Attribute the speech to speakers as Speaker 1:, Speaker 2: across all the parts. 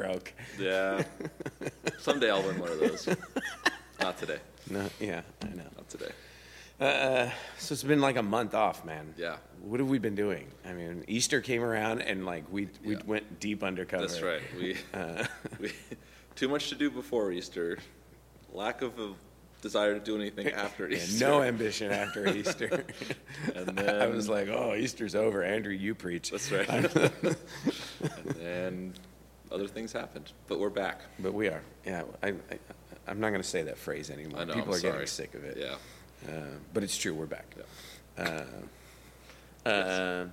Speaker 1: broke.
Speaker 2: Yeah. Someday I'll win one of those. Not today.
Speaker 1: No, yeah, I know.
Speaker 2: Not today.
Speaker 1: Uh, so it's been like a month off, man.
Speaker 2: Yeah.
Speaker 1: What have we been doing? I mean, Easter came around and like we we
Speaker 2: Yeah.
Speaker 1: went deep undercover.
Speaker 2: That's right. We,
Speaker 1: Uh,
Speaker 2: we too much to do before Easter. Lack of a desire to do anything after Easter.
Speaker 1: no ambition after Easter.
Speaker 2: And then I
Speaker 1: was like, oh, Easter's over. Andrew, you preach.
Speaker 2: That's right. and then other things happened, but we're back.
Speaker 1: But we are. Yeah, I, I, I'm not going to say that phrase anymore.
Speaker 2: I know.
Speaker 1: People
Speaker 2: I'm
Speaker 1: are
Speaker 2: sorry.
Speaker 1: getting sick of it.
Speaker 2: Yeah.
Speaker 1: Uh, but it's true. We're back.
Speaker 2: Yeah.
Speaker 1: Uh, uh,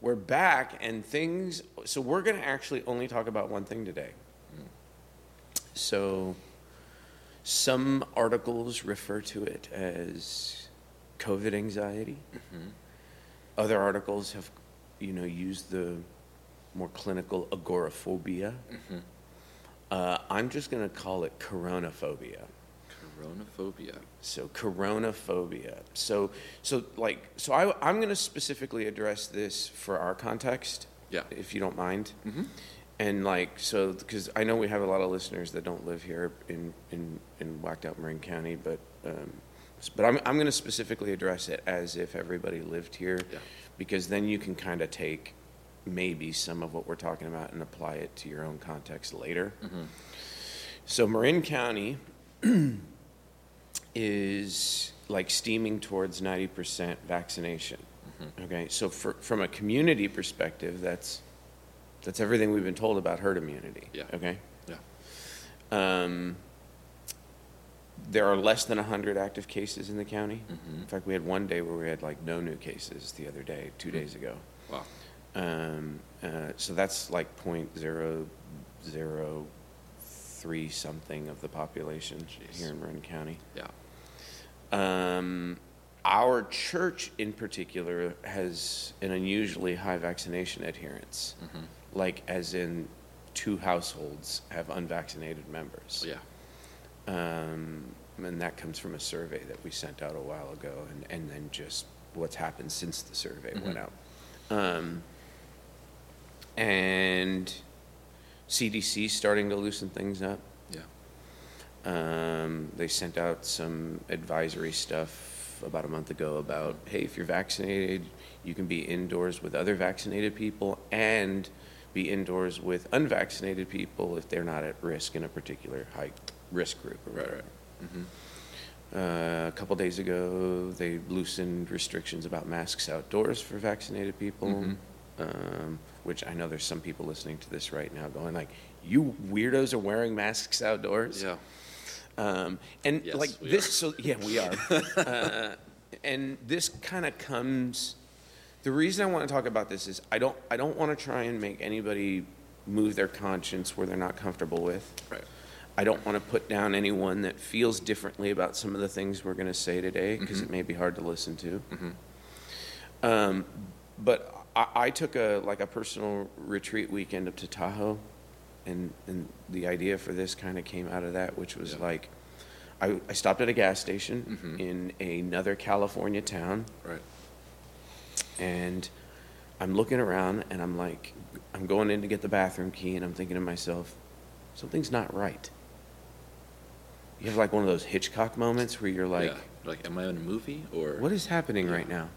Speaker 1: we're back, and things. So we're going to actually only talk about one thing today. So, some articles refer to it as COVID anxiety. Other articles have, you know, used the more clinical agoraphobia. Uh, I'm just going to call it coronaphobia.
Speaker 2: Coronaphobia.
Speaker 1: So coronaphobia. So so like so I I'm going to specifically address this for our context.
Speaker 2: Yeah.
Speaker 1: If you don't mind.
Speaker 2: Mm-hmm.
Speaker 1: And like so because I know we have a lot of listeners that don't live here in in in whacked out Marin County, but um, but I'm I'm going to specifically address it as if everybody lived here,
Speaker 2: Yeah.
Speaker 1: because then you can kind of take maybe some of what we're talking about and apply it to your own context later.
Speaker 2: Mm-hmm.
Speaker 1: So Marin County is like steaming towards 90% vaccination.
Speaker 2: Mm-hmm.
Speaker 1: Okay, so for, from a community perspective, that's that's everything we've been told about herd immunity.
Speaker 2: Yeah.
Speaker 1: Okay.
Speaker 2: Yeah.
Speaker 1: Um, there are less than 100 active cases in the county.
Speaker 2: Mhm.
Speaker 1: In fact, we had one day where we had like no new cases the other day, two
Speaker 2: Hmm.
Speaker 1: days ago.
Speaker 2: Wow.
Speaker 1: Um, uh, so that's like point zero zero three something of the population
Speaker 2: Jeez.
Speaker 1: here in Marin County.
Speaker 2: Yeah.
Speaker 1: Um, our church in particular has an unusually high vaccination adherence,
Speaker 2: Mm-hmm.
Speaker 1: like as in two households have unvaccinated members.
Speaker 2: Yeah.
Speaker 1: Um, and that comes from a survey that we sent out a while ago, and, and then just what's happened since the survey went
Speaker 2: Mhm.
Speaker 1: out. Um, and CDC starting to loosen things up.
Speaker 2: Yeah.
Speaker 1: Um, they sent out some advisory stuff about a month ago about hey, if you're vaccinated, you can be indoors with other vaccinated people and be indoors with unvaccinated people if they're not at risk in a particular high risk group. Or
Speaker 2: Right. Right. Mm-hmm.
Speaker 1: Uh, a couple days ago, they loosened restrictions about masks outdoors for vaccinated people,
Speaker 2: Mhm.
Speaker 1: um, which I know there's some people listening to this right now going like, "You weirdos are wearing masks outdoors."
Speaker 2: Yeah.
Speaker 1: Um, and
Speaker 2: Yes,
Speaker 1: like this,
Speaker 2: are.
Speaker 1: so yeah, we are. uh, and this kind of comes. The reason I want to talk about this is I don't I don't want to try and make anybody move their conscience where they're not comfortable with.
Speaker 2: Right.
Speaker 1: I don't want to put down anyone that feels differently about some of the things we're going to say today because
Speaker 2: Mhm.
Speaker 1: it may be hard to listen to.
Speaker 2: Mm-hmm.
Speaker 1: Um, but I, I took a like a personal retreat weekend up to Tahoe, and and the idea for this kind of came out of that, which was
Speaker 2: Yeah.
Speaker 1: like, I, I stopped at a gas station
Speaker 2: Mhm.
Speaker 1: in another California town,
Speaker 2: Right.
Speaker 1: and I'm looking around and I'm like, I'm going in to get the bathroom key, and I'm thinking to myself, something's not right. You have like one of those Hitchcock moments where you're like,
Speaker 2: yeah. Like, am I in a movie or
Speaker 1: what is happening
Speaker 2: Yeah.
Speaker 1: right now?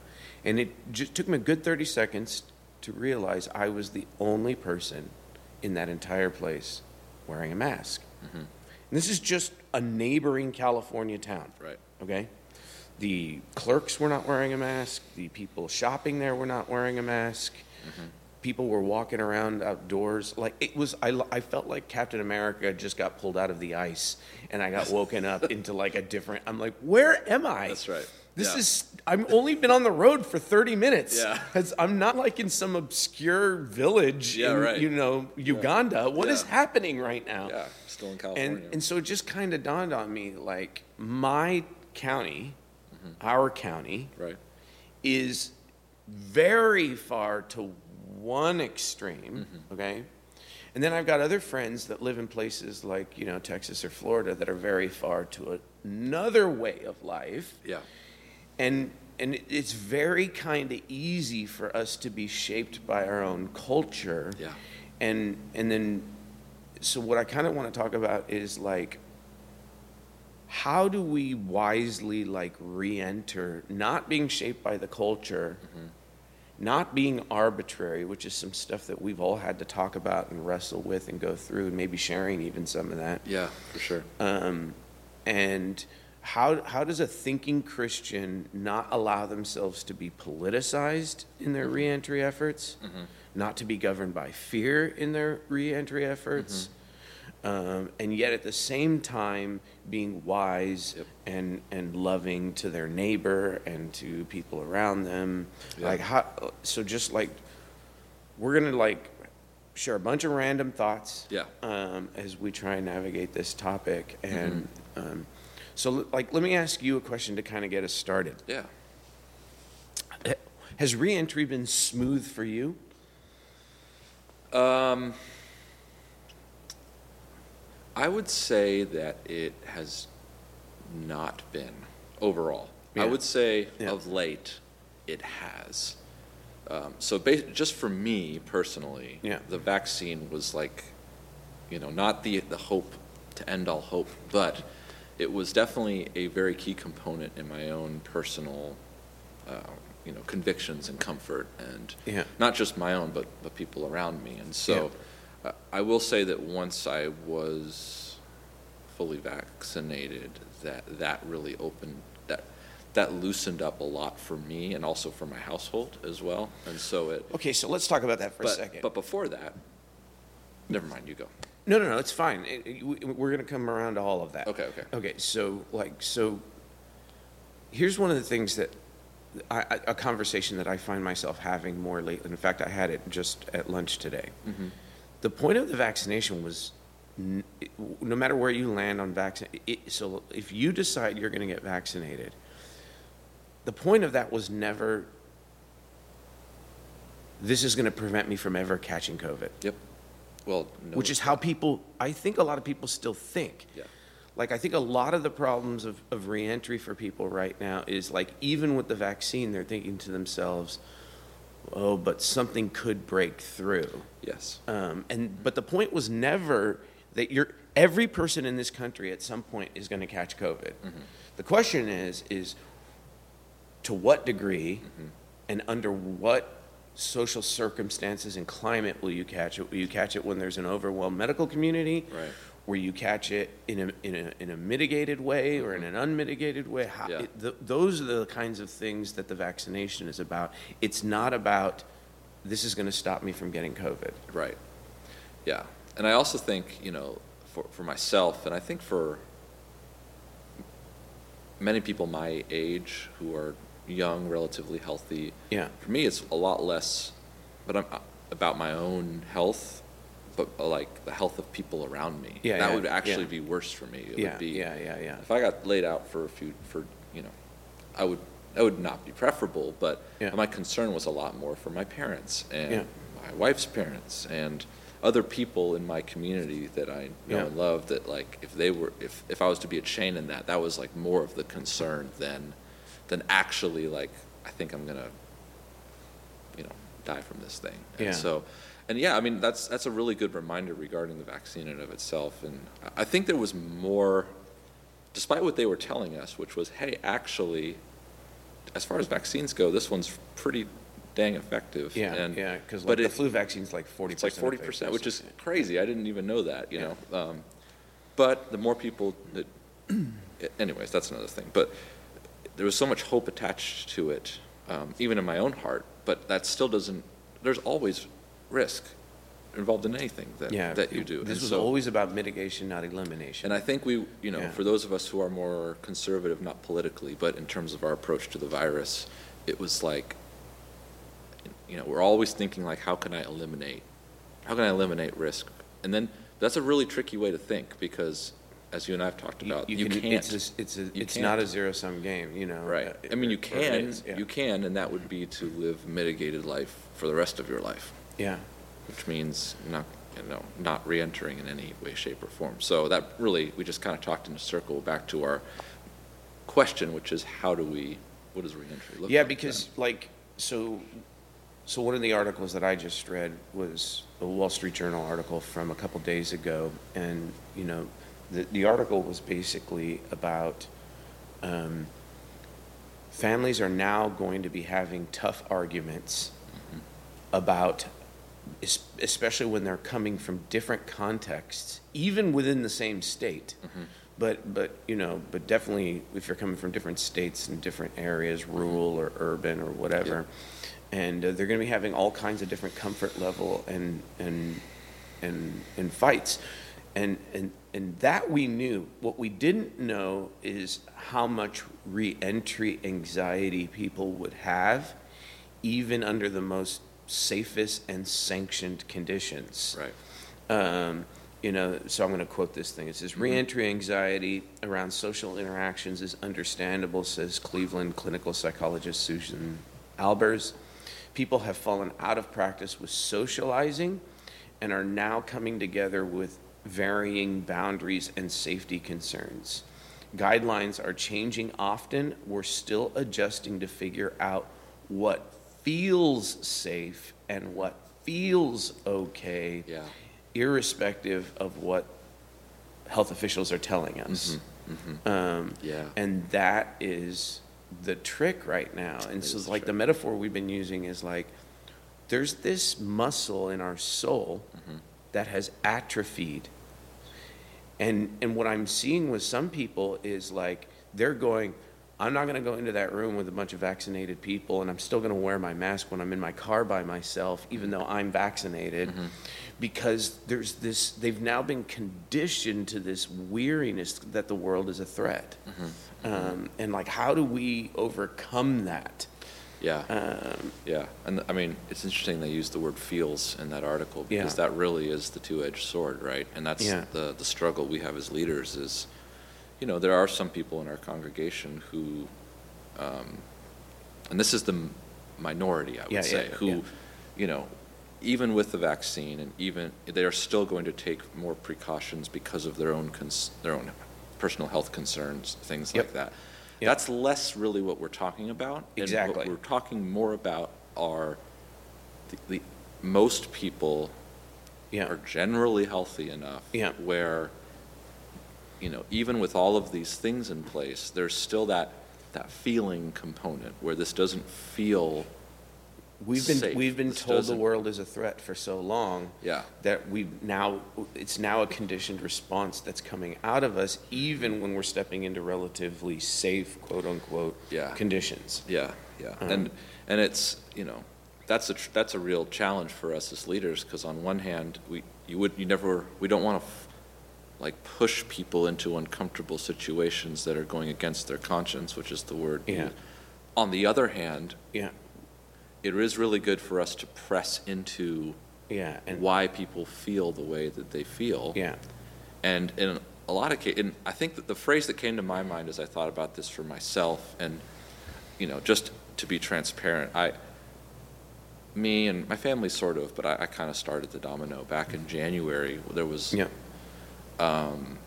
Speaker 1: And it just took me a good 30 seconds to realize I was the only person in that entire place wearing a mask.
Speaker 2: Mhm.
Speaker 1: And this is just a neighboring California town,
Speaker 2: Right.
Speaker 1: okay? The clerks were not wearing a mask. The people shopping there were not wearing a mask. People were walking around outdoors. Like it was, I, I felt like Captain America just got pulled out of the ice and I got woken up into like a different, I'm like, where am I?
Speaker 2: That's right.
Speaker 1: This
Speaker 2: Yeah.
Speaker 1: is, I've only been on the road for 30 minutes.
Speaker 2: Yeah.
Speaker 1: I'm not like in some obscure village
Speaker 2: Yeah,
Speaker 1: in,
Speaker 2: right.
Speaker 1: you know, Uganda. What is
Speaker 2: Yeah.
Speaker 1: happening right now?
Speaker 2: Yeah. Still in California.
Speaker 1: And, and so it just kind of dawned on me like my county,
Speaker 2: Mm-hmm.
Speaker 1: our county,
Speaker 2: right.
Speaker 1: is very far to one extreme,
Speaker 2: Mm-hmm.
Speaker 1: okay? And then I've got other friends that live in places like, you know, Texas or Florida that are very far to another way of life.
Speaker 2: Yeah.
Speaker 1: And and it's very kind of easy for us to be shaped by our own culture.
Speaker 2: Yeah.
Speaker 1: And and then so what I kind of want to talk about is like, how do we wisely like re-enter, not being shaped by the culture, not being arbitrary, which is some stuff that we've all had to talk about and wrestle with and go through, and maybe sharing even some of that.
Speaker 2: Yeah, for sure.
Speaker 1: Um, and how, how does a thinking Christian not allow themselves to be politicized in their reentry efforts, not to be governed by fear in their reentry efforts, um, and yet at the same time being wise
Speaker 2: Yep.
Speaker 1: and, and loving to their neighbor and to people around them?
Speaker 2: Yeah.
Speaker 1: Like, how, so just like, we're going to like share a bunch of random thoughts
Speaker 2: Yeah.
Speaker 1: um, as we try and navigate this topic. And um, so, like, let me ask you a question to kind of get us started.
Speaker 2: Yeah.
Speaker 1: Has reentry been smooth for you?
Speaker 2: Um, I would say that it has not been overall.
Speaker 1: Yeah.
Speaker 2: I would say
Speaker 1: Yeah.
Speaker 2: of late, it has. Um, so just for me personally,
Speaker 1: Yeah.
Speaker 2: the vaccine was like, you know, not the the hope to end all hope, but it was definitely a very key component in my own personal, uh, you know, convictions and comfort, and
Speaker 1: Yeah.
Speaker 2: not just my own, but but people around me. And so, uh, I will say that once I was fully vaccinated, that that really opened that that loosened up a lot for me and also for my household as well. And so it.
Speaker 1: Okay, so let's talk about that for a second.
Speaker 2: but before that, never mind. You go.
Speaker 1: No, no, no, it's fine. It- it- we- we're going to come around to all of that.
Speaker 2: Okay, okay.
Speaker 1: Okay, so, like, so here's one of the things that I, I- a conversation that I find myself having more lately. In fact, I had it just at lunch today.
Speaker 2: Mm-hmm.
Speaker 1: The point of the vaccination was n- no matter where you land on vaccine, so if you decide you're going to get vaccinated, the point of that was never this is going to prevent me from ever catching COVID,
Speaker 2: Yep. Well, no,
Speaker 1: which is how people, I think a lot of people still think.
Speaker 2: Yeah.
Speaker 1: Like, I think a lot of the problems of, of reentry for people right now is like, even with the vaccine, they're thinking to themselves, oh, but something could break through.
Speaker 2: Yes.
Speaker 1: Um, and but the point was never that you're every person in this country at some point is going to catch COVID. The question is is to what degree and under what social circumstances and climate will you catch it? Will you catch it when there's an overwhelmed medical community?
Speaker 2: Right.
Speaker 1: Will you catch it in a, in a, in a mitigated way or in an unmitigated way? How,
Speaker 2: Yeah.
Speaker 1: it, th those are the kinds of things that the vaccination is about. It's not about this is going to stop me from getting COVID.
Speaker 2: Right. Yeah. And I also think, you know, for, for myself, and I think for many people my age who are young, relatively healthy,
Speaker 1: Yeah.
Speaker 2: for me it's a lot less but I'm, uh, about my own health, but uh, like the health of people around me.
Speaker 1: Yeah,
Speaker 2: that
Speaker 1: yeah,
Speaker 2: would actually
Speaker 1: yeah.
Speaker 2: be worse for me. It
Speaker 1: yeah,
Speaker 2: would be,
Speaker 1: yeah, yeah, yeah.
Speaker 2: If I got laid out for a few, for, you know, I would, that would not be preferable, but
Speaker 1: Yeah.
Speaker 2: my concern was a lot more for my parents and
Speaker 1: Yeah.
Speaker 2: my wife's parents and other people in my community that I know
Speaker 1: Yeah.
Speaker 2: and love that like if they were if, if I was to be a chain in that that was like more of the concern than than actually like I think I'm gonna you know die from this thing and
Speaker 1: Yeah.
Speaker 2: so and yeah I mean that's that's a really good reminder regarding the vaccine in and of itself and I think there was more despite what they were telling us which was hey actually as far as vaccines go this one's pretty dang effective
Speaker 1: Yeah,
Speaker 2: and
Speaker 1: yeah, because like the
Speaker 2: it-
Speaker 1: flu vaccine's like forty
Speaker 2: it's
Speaker 1: percent.
Speaker 2: like forty percent, which is crazy. I didn't even know that, you know. Um, but the more people that, anyways, that's another thing. But there was so much hope attached to it, um, even in my own heart. But that still doesn't. There's always risk involved in anything that
Speaker 1: yeah,
Speaker 2: that you do.
Speaker 1: This
Speaker 2: And
Speaker 1: was
Speaker 2: so-
Speaker 1: always about mitigation, not elimination.
Speaker 2: and I think we, you know,
Speaker 1: Yeah.
Speaker 2: for those of us who are more conservative, not politically, but in terms of our approach to the virus, it was like, you know, we're always thinking like, how can I eliminate, how can I eliminate risk? And then that's a really tricky way to think because, as you and I have talked about,
Speaker 1: you, can,
Speaker 2: can't.
Speaker 1: It's a, it's a, it's
Speaker 2: can't.
Speaker 1: not a zero sum game. You know.
Speaker 2: Right.
Speaker 1: Uh,
Speaker 2: I mean, you can,
Speaker 1: is, yeah.
Speaker 2: you can, and that would be to live mitigated life for the rest of your life.
Speaker 1: Yeah.
Speaker 2: which means not, you know, not re-entering in any way, shape, or form. So that really, we just kind of talked in a circle back to our question, which is how do we, what does re-entry look like?
Speaker 1: Yeah,
Speaker 2: then?
Speaker 1: because like so, So one of the articles that I just read was a Wall Street Journal article from a couple days ago, and you know, the the article was basically about um, families are now going to be having tough arguments about, especially when they're coming from different contexts, even within the same state. But, but, you know, but definitely if you're coming from different states and different areas, rural or urban or whatever. And uh, they're gonna be having all kinds of different comfort level and, and, and, and fights. And, and, and that we knew. What we didn't know is how much reentry anxiety people would have, even under the most safest and sanctioned conditions.
Speaker 2: Right.
Speaker 1: Um, you know, so I'm going to quote this thing. It says, reentry anxiety around social interactions is understandable, says Cleveland clinical psychologist Susan Albers. People have fallen out of practice with socializing and are now coming together with varying boundaries and safety concerns. Guidelines are changing often. We're still adjusting to figure out what feels safe and what feels okay
Speaker 2: Yeah.
Speaker 1: irrespective of what health officials are telling us. Um,
Speaker 2: Yeah.
Speaker 1: And that is the trick right now. And
Speaker 2: It
Speaker 1: so,
Speaker 2: is the
Speaker 1: like, the metaphor we've been using is like, there's this muscle in our soul
Speaker 2: Mm-hmm.
Speaker 1: That has atrophied. And, and what I'm seeing with some people is like, they're going, I'm not going to go into that room with a bunch of vaccinated people, and I'm still going to wear my mask when I'm in my car by myself, even though I'm vaccinated, because there's this, they've now been conditioned to this weariness that the world is a threat. Um, and like, how do we overcome that?
Speaker 2: Yeah.
Speaker 1: Um,
Speaker 2: Yeah, and I mean, it's interesting they use the word feels in that article because
Speaker 1: Yeah.
Speaker 2: that really is the two-edged sword, right? And that's
Speaker 1: Yeah.
Speaker 2: the, the struggle we have as leaders is, you know, there are some people in our congregation who, um, and this is the minority, I would
Speaker 1: Yeah,
Speaker 2: say, who, you know, even with the vaccine and even, they are still going to take more precautions because of their own, cons- their own personal health concerns, things
Speaker 1: Yep.
Speaker 2: like that.
Speaker 1: Yep.
Speaker 2: That's less really what we're talking about. And
Speaker 1: Exactly.
Speaker 2: what we're talking more about are the, the most people
Speaker 1: yeah.
Speaker 2: are generally healthy enough
Speaker 1: Yeah.
Speaker 2: where you know even with all of these things in place there's still that that feeling component where this doesn't feel
Speaker 1: We've been,
Speaker 2: safe.
Speaker 1: we've been
Speaker 2: This
Speaker 1: told the
Speaker 2: doesn't-
Speaker 1: world is a threat for so long.
Speaker 2: Yeah.
Speaker 1: That we now, it's now a conditioned response that's coming out of us, even when we're stepping into relatively safe, quote-unquote,
Speaker 2: Yeah.
Speaker 1: conditions.
Speaker 2: yeah yeah
Speaker 1: Um,
Speaker 2: and and it's you know that's a tr- that's a real challenge for us as leaders because on one hand we you would you never we don't want to f- like push people into uncomfortable situations that are going against their conscience which is the word
Speaker 1: Yeah.
Speaker 2: on the other hand
Speaker 1: Yeah,
Speaker 2: it is really good for us to press into
Speaker 1: yeah, and,
Speaker 2: why people feel the way that they feel.
Speaker 1: yeah,
Speaker 2: And in a lot of cases, and I think that the phrase that came to my mind as I thought about this for myself, and you know, just to be transparent, I, me and my family sort of, but I, I kind of started the domino back in January. There was,
Speaker 1: yeah,
Speaker 2: um,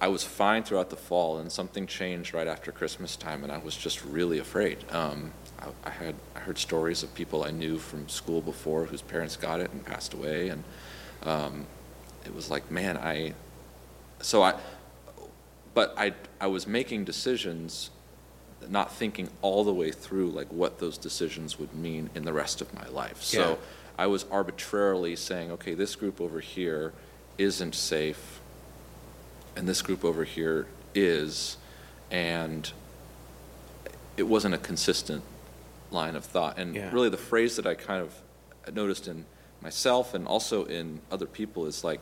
Speaker 2: I, was fine throughout the fall, and something changed right after Christmas time, and I was just really afraid. Um, I, I had I heard stories of people I knew from school before whose parents got it and passed away, and um, it was like, man, I. So I, but I I was making decisions, not thinking all the way through like what those decisions would mean in the rest of my life. So
Speaker 1: Yeah.
Speaker 2: I was arbitrarily saying, okay, this group over here isn't safe, and this group over here is, and it wasn't a consistent line of thought. And
Speaker 1: Yeah.
Speaker 2: really, the phrase that I kind of noticed in myself and also in other people is like,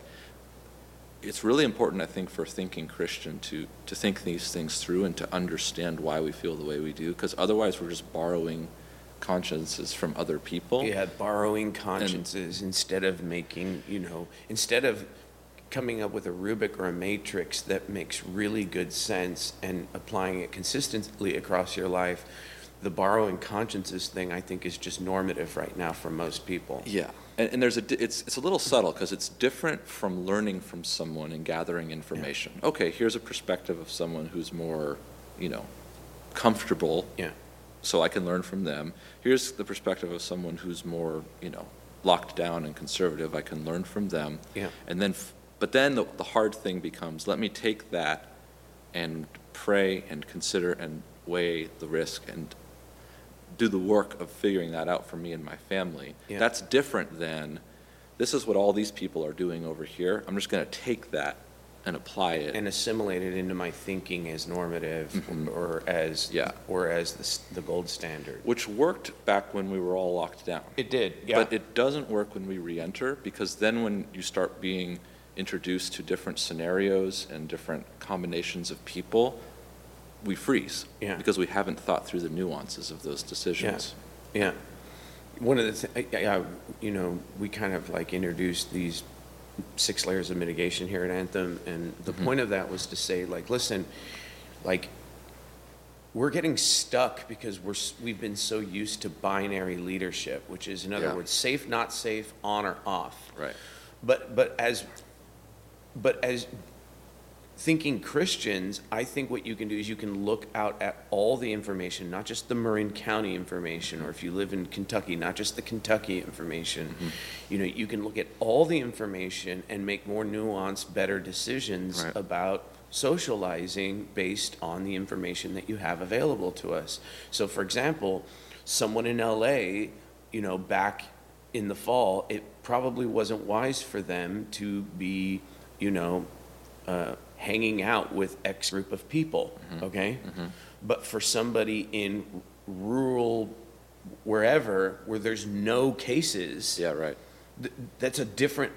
Speaker 2: it's really important, I think, for a thinking Christian to, to think these things through and to understand why we feel the way we do, because otherwise we're just borrowing consciences from other people.
Speaker 1: yeah, borrowing consciences instead of making, you know, instead of coming up with a rubric or a matrix that makes really good sense and applying it consistently across your life, the borrowing consciences thing, I think, is just normative right now for most people.
Speaker 2: Yeah, and, and there's a, it's, it's a little subtle because it's different from learning from someone and gathering information. Okay, here's a perspective of someone who's more, you know, comfortable
Speaker 1: Yeah,
Speaker 2: so I can learn from them. Here's the perspective of someone who's more, you know, locked down and conservative. I can learn from them.
Speaker 1: Yeah.
Speaker 2: And then, f- but then the, the hard thing becomes, let me take that and pray and consider and weigh the risk and do the work of figuring that out for me and my family.
Speaker 1: Yeah.
Speaker 2: That's different than, this is what all these people are doing over here. I'm just going to take that and apply it.
Speaker 1: and assimilate it into my thinking as normative
Speaker 2: Mhm.
Speaker 1: or as
Speaker 2: Yeah.
Speaker 1: or as the, the gold standard.
Speaker 2: which worked back when we were all locked down.
Speaker 1: It did, yeah.
Speaker 2: But it doesn't work when we re-enter, because then when you start being introduced to different scenarios and different combinations of people, we freeze.
Speaker 1: Yeah.
Speaker 2: Because we haven't thought through the nuances of those decisions.
Speaker 1: Yeah. One of the, th- I- I- you know, we kind of like introduced these six layers of mitigation here at Anthem, and the
Speaker 2: Mhm.
Speaker 1: point of that was to say, like, listen, like, we're getting stuck because we're, we've been so used to binary leadership, which is, in other
Speaker 2: Yeah.
Speaker 1: words, safe, not safe, on or off.
Speaker 2: Right.
Speaker 1: But, but as, but as thinking Christians, I think what you can do is you can look out at all the information, not just the Marin County information, or if you live in Kentucky, not just the Kentucky information.
Speaker 2: Mhm.
Speaker 1: You know, you can look at all the information and make more nuanced, better decisions
Speaker 2: Right.
Speaker 1: about socializing based on the information that you have available to us. So, for example, someone in LA, you know, back in the fall, it probably wasn't wise for them to be, you know, uh, hanging out with X group of people,
Speaker 2: Mhm.
Speaker 1: okay?
Speaker 2: Mhm.
Speaker 1: But for somebody in rural wherever where there's no cases,
Speaker 2: Yeah, right.
Speaker 1: th- that's a different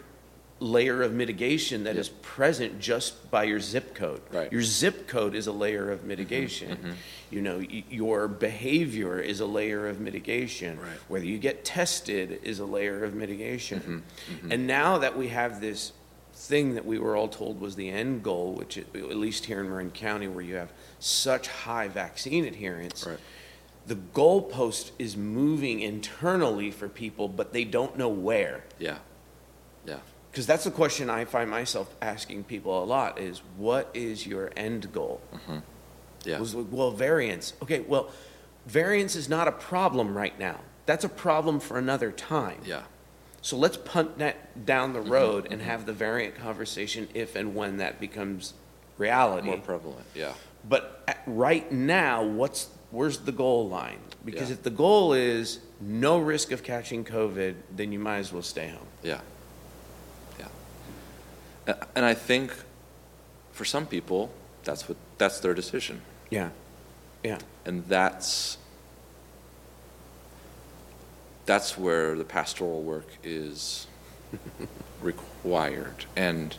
Speaker 1: layer of mitigation that is present just by your zip code.
Speaker 2: Right.
Speaker 1: Your zip code is a layer of mitigation.
Speaker 2: mhm.
Speaker 1: You know, y- your behavior is a layer of mitigation.
Speaker 2: Right.
Speaker 1: Whether you get tested is a layer of mitigation.
Speaker 2: Mhm, mhm.
Speaker 1: And now that we have this thing that we were all told was the end goal, which at least here in Marin County, where you have such high vaccine adherence,
Speaker 2: Right.
Speaker 1: the goalpost is moving internally for people, but they don't know where.
Speaker 2: Yeah. Yeah.
Speaker 1: Because that's the question I find myself asking people a lot is what is your end goal?
Speaker 2: Mhm. Yeah.
Speaker 1: Was, well, variants. Okay, well, variants is not a problem right now. That's a problem for another time.
Speaker 2: Yeah.
Speaker 1: So let's punt that down the
Speaker 2: Mhm,
Speaker 1: road and
Speaker 2: mhm.
Speaker 1: have the variant conversation if and when that becomes reality.
Speaker 2: More prevalent. Yeah.
Speaker 1: But at, right now, what's where's the goal line? Because
Speaker 2: Yeah.
Speaker 1: if the goal is no risk of catching COVID, then you might as well stay home.
Speaker 2: Yeah. Yeah. A- And I think for some people, that's what, that's their decision.
Speaker 1: Yeah, yeah,
Speaker 2: And that's, that's where the pastoral work is required. And,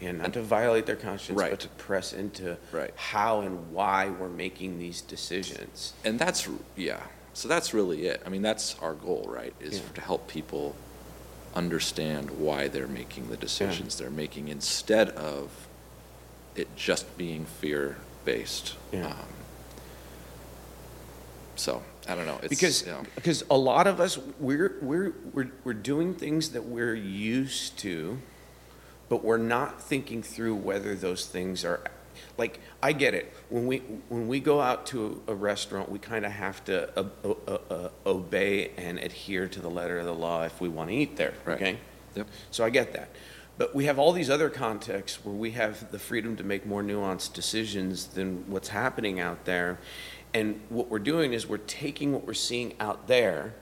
Speaker 1: yeah. Not to violate their conscience, but to press into
Speaker 2: Right.
Speaker 1: how and why we're making these decisions.
Speaker 2: and that's, yeah, so that's really it. I mean, that's our goal, right? Is
Speaker 1: Yeah.
Speaker 2: to help people understand why they're making the decisions they're making instead of it just being fear-based.
Speaker 1: Yeah.
Speaker 2: Um, So, I don't know. It's,
Speaker 1: because
Speaker 2: you know,
Speaker 1: because a lot of us we're we're we're we're doing things that we're used to, but we're not thinking through whether those things are like I get it when we when we go out to a restaurant we kind of have to uh, uh, uh, uh, obey and adhere to the letter of the law if we want to eat there
Speaker 2: Right.
Speaker 1: okay
Speaker 2: Yep.
Speaker 1: so I get that but we have all these other contexts where we have the freedom to make more nuanced decisions than what's happening out there and what we're doing is we're taking what we're seeing out there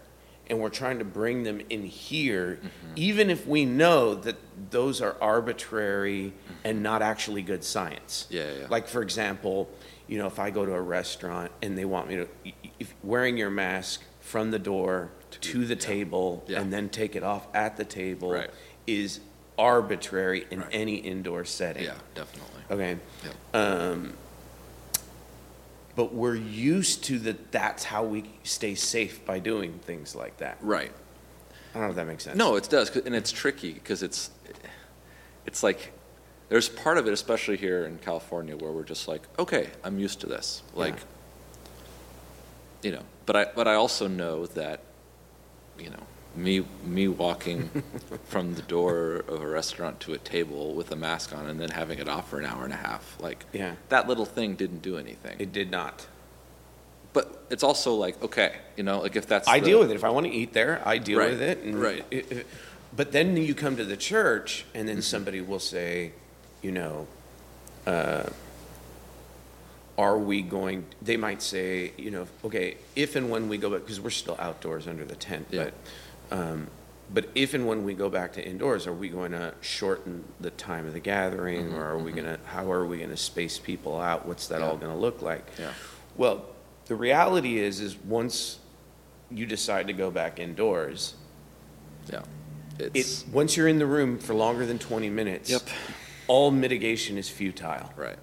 Speaker 1: and we're trying to bring them in here, even if we know that those are arbitrary and not actually good science.
Speaker 2: Yeah, yeah.
Speaker 1: Like, for example, you know, if I go to a restaurant and they want me to, if wearing your mask from the door
Speaker 2: To-
Speaker 1: to the
Speaker 2: yeah.
Speaker 1: table and then take it off at the table
Speaker 2: Right.
Speaker 1: is arbitrary in
Speaker 2: Right.
Speaker 1: any indoor setting.
Speaker 2: yeah, definitely.
Speaker 1: Okay. Um, but we're used to that. That's how we stay safe by doing things like that.
Speaker 2: Right.
Speaker 1: I don't know if that makes sense.
Speaker 2: No, it does, and it's tricky because it's, it's like, there's part of it, especially here in California, where we're just like, okay, I'm used to this. Like,
Speaker 1: Yeah.
Speaker 2: you know, but I, but I also know that, you know, me, me walking from the door of a restaurant to a table with a mask on and then having it off for an hour and a half, like,
Speaker 1: Yeah.
Speaker 2: that little thing didn't do anything.
Speaker 1: It did not.
Speaker 2: but it's also like, okay, you know, like if that's
Speaker 1: I
Speaker 2: the-
Speaker 1: deal with it. If I want to eat there, I deal
Speaker 2: Right,
Speaker 1: with it. and
Speaker 2: right.
Speaker 1: it- it- but then you come to the church, and
Speaker 2: Mm-hmm.
Speaker 1: then somebody will say, you know, uh, are we going? They might say, you know, okay, if and when we go back, because we're still outdoors under the tent,
Speaker 2: Yeah.
Speaker 1: but. Um, but if and when we go back to indoors, are we going to shorten the time of the gathering,
Speaker 2: Mm-hmm,
Speaker 1: or are we going to? How are we going to space people out? What's that
Speaker 2: Yeah.
Speaker 1: all going to look like?
Speaker 2: Yeah.
Speaker 1: Well, the reality is, is once you decide to go back indoors,
Speaker 2: Yeah.
Speaker 1: it, once you're in the room for longer than 20 minutes,
Speaker 2: Yep.
Speaker 1: all mitigation is futile.
Speaker 2: right.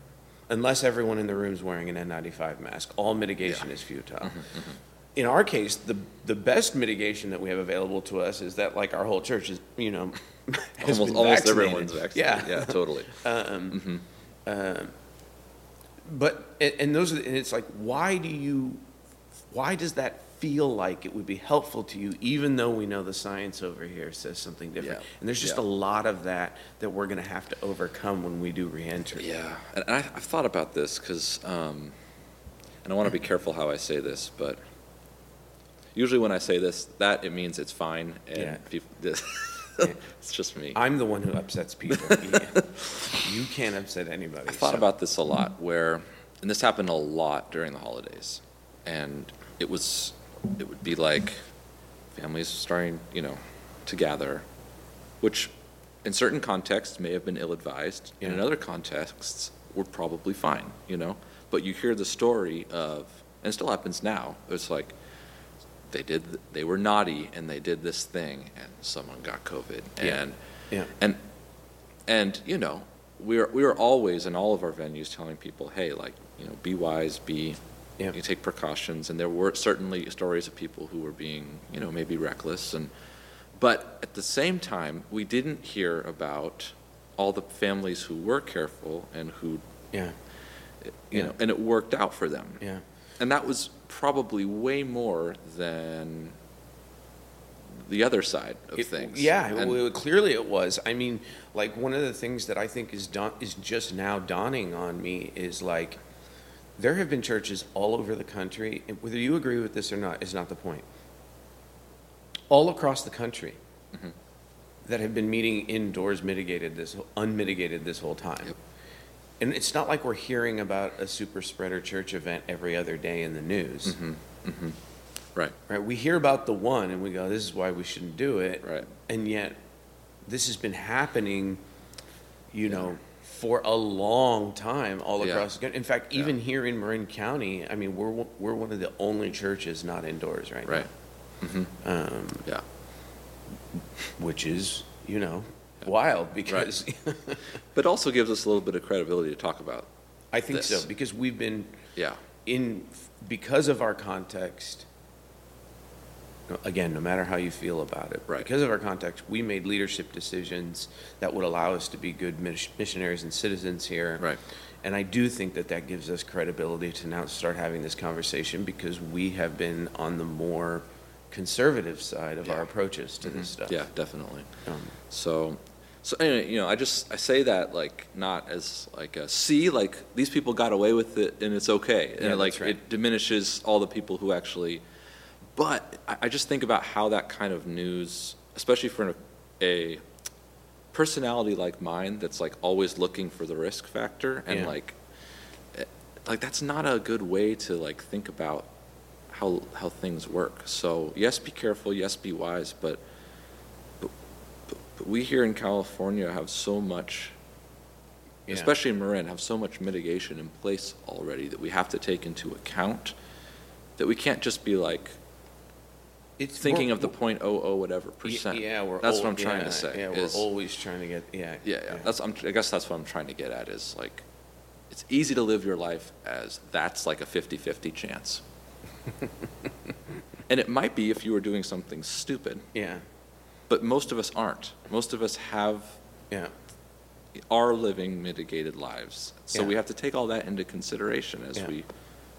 Speaker 1: Unless everyone in the room is wearing an N95 mask, all mitigation
Speaker 2: Yeah.
Speaker 1: is futile.
Speaker 2: Mm-hmm,
Speaker 1: In our case, the, the best mitigation that we have available to us is that like our whole church is, you know,
Speaker 2: Almost, almost everyone's vaccinated.
Speaker 1: Yeah.
Speaker 2: Yeah, totally. Um, mm-hmm.
Speaker 1: um, but and, and those are, and it's like, why do you, why does that feel like it would be helpful to you, even though we know the science over here says something different?
Speaker 2: Yeah.
Speaker 1: And there's just
Speaker 2: Yeah.
Speaker 1: a lot of that that we're going to have to overcome when we do reenter
Speaker 2: Yeah, and I, I've thought about this because, um, and I want to be mm-hmm. careful how I say this, but usually when I say this, that it means it's fine, and
Speaker 1: Yeah.
Speaker 2: people,
Speaker 1: Yeah.
Speaker 2: it's just me.
Speaker 1: I'm the one who upsets people. you can't upset anybody.
Speaker 2: I thought
Speaker 1: so-
Speaker 2: about this a lot, where, and this happened a lot during the holidays, and it was, it would be like families starting, you know, to gather, which in certain contexts may have been ill-advised, and in other contexts were probably fine, you know? But you hear the story of, and it still happens now, it's like, they did, they were naughty and they did this thing and someone got COVID.
Speaker 1: Yeah.
Speaker 2: And
Speaker 1: Yeah.
Speaker 2: and and you know, we are we are always in all of our venues telling people, hey, like you know, be wise, be
Speaker 1: Yeah.
Speaker 2: you take precautions. And there were certainly stories of people who were being you know maybe reckless and but at the same time, we didn't hear about all the families who were careful and who
Speaker 1: Yeah.
Speaker 2: you know and it worked out for them.
Speaker 1: Yeah.
Speaker 2: And that was probably way more than the other side of
Speaker 1: It-
Speaker 2: things.
Speaker 1: Yeah,
Speaker 2: And-
Speaker 1: well, clearly it was. I mean, like one of the things that I think is is just now dawning on me is like there have been churches all over the country, and whether you agree with this or not is not the point. All across the country
Speaker 2: Mhm.
Speaker 1: that have been meeting indoors, mitigated this unmitigated this whole time.
Speaker 2: Yep.
Speaker 1: And it's not like we're hearing about a super spreader church event every other day in the news.
Speaker 2: Mhm, mhm. Right,
Speaker 1: Right, we hear about the one and we go, this is why we shouldn't do it.
Speaker 2: right.
Speaker 1: And yet, this has been happening, you know, for a long time all
Speaker 2: Yeah.
Speaker 1: across the country. In fact,
Speaker 2: Yeah.
Speaker 1: even here in Marin County, I mean, we're, one- we're one of the only churches not indoors right
Speaker 2: Right.
Speaker 1: Now. Um,
Speaker 2: Yeah.
Speaker 1: which is, you know, wild because
Speaker 2: But also gives us a little bit of credibility to talk about.
Speaker 1: I think
Speaker 2: This.
Speaker 1: so, because we've been
Speaker 2: Yeah.
Speaker 1: in, because of our context, again, no matter how you feel about it,
Speaker 2: Right.
Speaker 1: because of our context, we made leadership decisions that would allow us to be good missionaries and citizens here.
Speaker 2: Right.
Speaker 1: And I do think that that gives us credibility to now start having this conversation because we have been on the more conservative side of our approaches to this
Speaker 2: Mhm.
Speaker 1: stuff.
Speaker 2: Yeah, definitely.
Speaker 1: Um,
Speaker 2: So, so anyway, you know, I just I say that like not as like a see like these people got away with it and it's okay,
Speaker 1: Yeah,
Speaker 2: and like
Speaker 1: right.
Speaker 2: it diminishes all the people who actually. But I, I just think about how that kind of news, especially for a, a personality like mine, that's like always looking for the risk factor, and
Speaker 1: Yeah.
Speaker 2: like, eh, like that's not a good way to like think about how how things work. So yes, be careful. Yes, be wise. But, but, we here in California have so much,
Speaker 1: Yeah.
Speaker 2: especially in Marin, have so much mitigation in place already that we have to take into account. That we can't just be like
Speaker 1: It's
Speaker 2: thinking of the point oh oh whatever percent.
Speaker 1: Yeah, we're.
Speaker 2: That's
Speaker 1: al-
Speaker 2: what I'm trying
Speaker 1: yeah,
Speaker 2: to say.
Speaker 1: Yeah,
Speaker 2: is-
Speaker 1: we're always trying to get, yeah.
Speaker 2: yeah, yeah. That's I'm, I guess that's what I'm trying to get at is like, it's easy to live your life as that's like a 50-50 chance. and it might be if you were doing something stupid,
Speaker 1: Yeah,
Speaker 2: but most of us aren't. Most of us have
Speaker 1: yeah.
Speaker 2: are living mitigated lives. So
Speaker 1: Yeah.
Speaker 2: we have to take all that into consideration as
Speaker 1: Yeah.
Speaker 2: we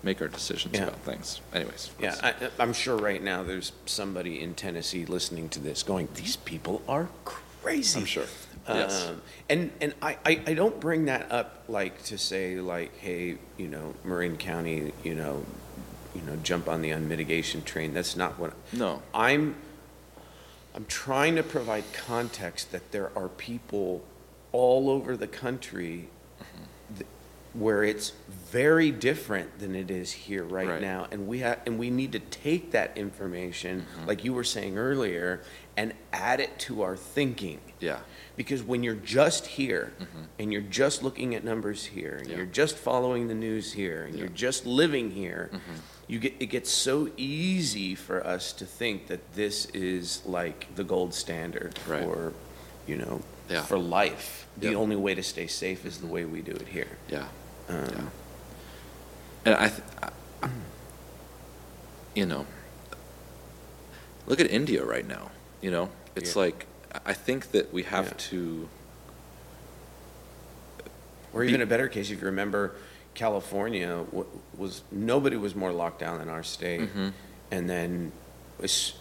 Speaker 2: make our decisions about things. Anyways.
Speaker 1: Yeah, I, I'm sure right now there's somebody in Tennessee listening to this going, these people are crazy.
Speaker 2: I'm sure. Yes.
Speaker 1: Um, and and I, I, I don't bring that up like to say like, hey, you know, Marin County, you know, you know, jump on the unmitigation train. That's not what,
Speaker 2: No.
Speaker 1: I'm, I'm trying to provide context that there are people all over the country mm-hmm. th- where it's very different than it is here right,
Speaker 2: Right.
Speaker 1: now, and we have, and we need to take that information, mm-hmm. like you were saying earlier, and add it to our thinking.
Speaker 2: Yeah.
Speaker 1: Because when you're just here mm-hmm. and you're just looking at numbers here and
Speaker 2: Yeah.
Speaker 1: you're just following the news here and you're just living here, you get it gets so easy for us to think that this is like the gold standard
Speaker 2: Right.
Speaker 1: for, you know,
Speaker 2: Yeah.
Speaker 1: for life. The
Speaker 2: Yep.
Speaker 1: only way to stay safe is the way we do it here.
Speaker 2: Yeah.
Speaker 1: Um,
Speaker 2: Yeah. And I, th- I, you know, look at India right now. You know, it's
Speaker 1: Yeah.
Speaker 2: like I think that we have to.
Speaker 1: Or even a better case, if you remember, California wa- was nobody was more locked down than our state,
Speaker 2: Mhm.
Speaker 1: and then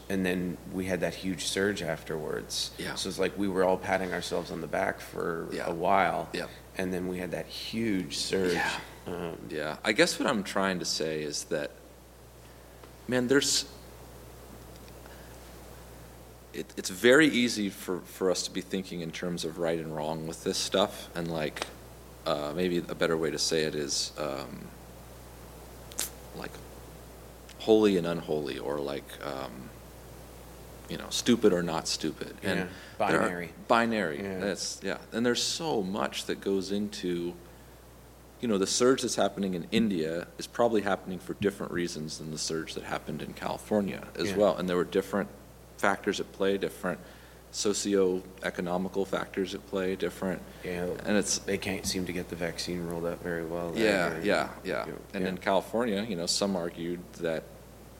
Speaker 1: and then we had that huge surge afterwards.
Speaker 2: Yeah.
Speaker 1: So it's like we were all patting ourselves on the back for
Speaker 2: Yeah.
Speaker 1: a while.
Speaker 2: Yeah.
Speaker 1: And then we had that huge surge.
Speaker 2: Yeah.
Speaker 1: Um,
Speaker 2: Yeah, I guess what I'm trying to say is that, man, there's. It, it's very easy for, for us to be thinking in terms of right and wrong with this stuff, and like, uh, maybe a better way to say it is, um, like, holy and unholy, or like, um, you know, stupid or not stupid. And
Speaker 1: Yeah,
Speaker 2: there
Speaker 1: binary.
Speaker 2: Binary.
Speaker 1: Yeah.
Speaker 2: That's yeah. And there's so much that goes into you know, the surge that's happening in India is probably happening for different reasons than the surge that happened in California as
Speaker 1: Yeah.
Speaker 2: well. And there were different factors at play, different socio-economical factors at play, different,
Speaker 1: yeah.
Speaker 2: and it's,
Speaker 1: They can't seem to get the vaccine rolled out very well.
Speaker 2: yeah,
Speaker 1: there.
Speaker 2: yeah, yeah. And
Speaker 1: Yeah.
Speaker 2: in California, you know, some argued that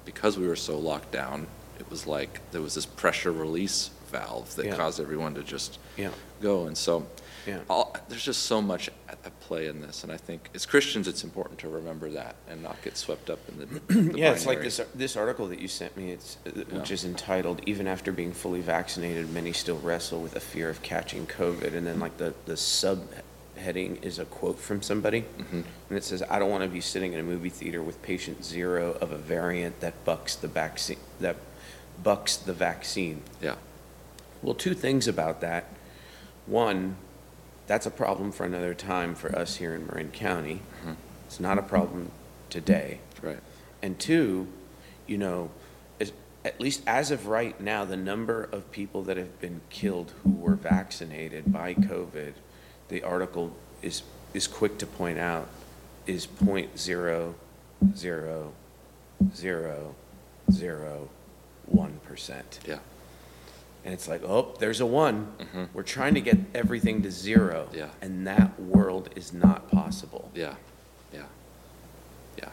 Speaker 2: because we were so locked down, it was like there was this pressure release valve that
Speaker 1: Yeah.
Speaker 2: caused everyone to just
Speaker 1: Yeah.
Speaker 2: go. And so,
Speaker 1: Yeah.
Speaker 2: all, there's just so much at, at play in this, and I think as Christians, it's important to remember that and not get swept up in the. the
Speaker 1: yeah, it's like this this article that you sent me. It's uh, which
Speaker 2: Yeah.
Speaker 1: is entitled "Even After Being Fully Vaccinated, Many Still Wrestle with a Fear of Catching COVID." And then like the the subheading is a quote from somebody,
Speaker 2: Mhm.
Speaker 1: and it says, "I don't want to be sitting in a movie theater with patient zero of a variant that bucks the vaccine that bucks the vaccine."
Speaker 2: Yeah,
Speaker 1: Well, two things about that. One, that's a problem for another time for us here in Marin County.
Speaker 2: Mhm.
Speaker 1: It's not a problem today.
Speaker 2: right.
Speaker 1: And two, you know, as, at least as of right now, the number of people that have been killed who were vaccinated by COVID, the article is, is quick to point out, is point zero zero zero zero one percent.
Speaker 2: Yeah,
Speaker 1: And it's like, oh, there's a one.
Speaker 2: Mhm.
Speaker 1: We're trying to get everything to zero.
Speaker 2: Yeah.
Speaker 1: And that world is not possible.
Speaker 2: yeah, yeah, yeah.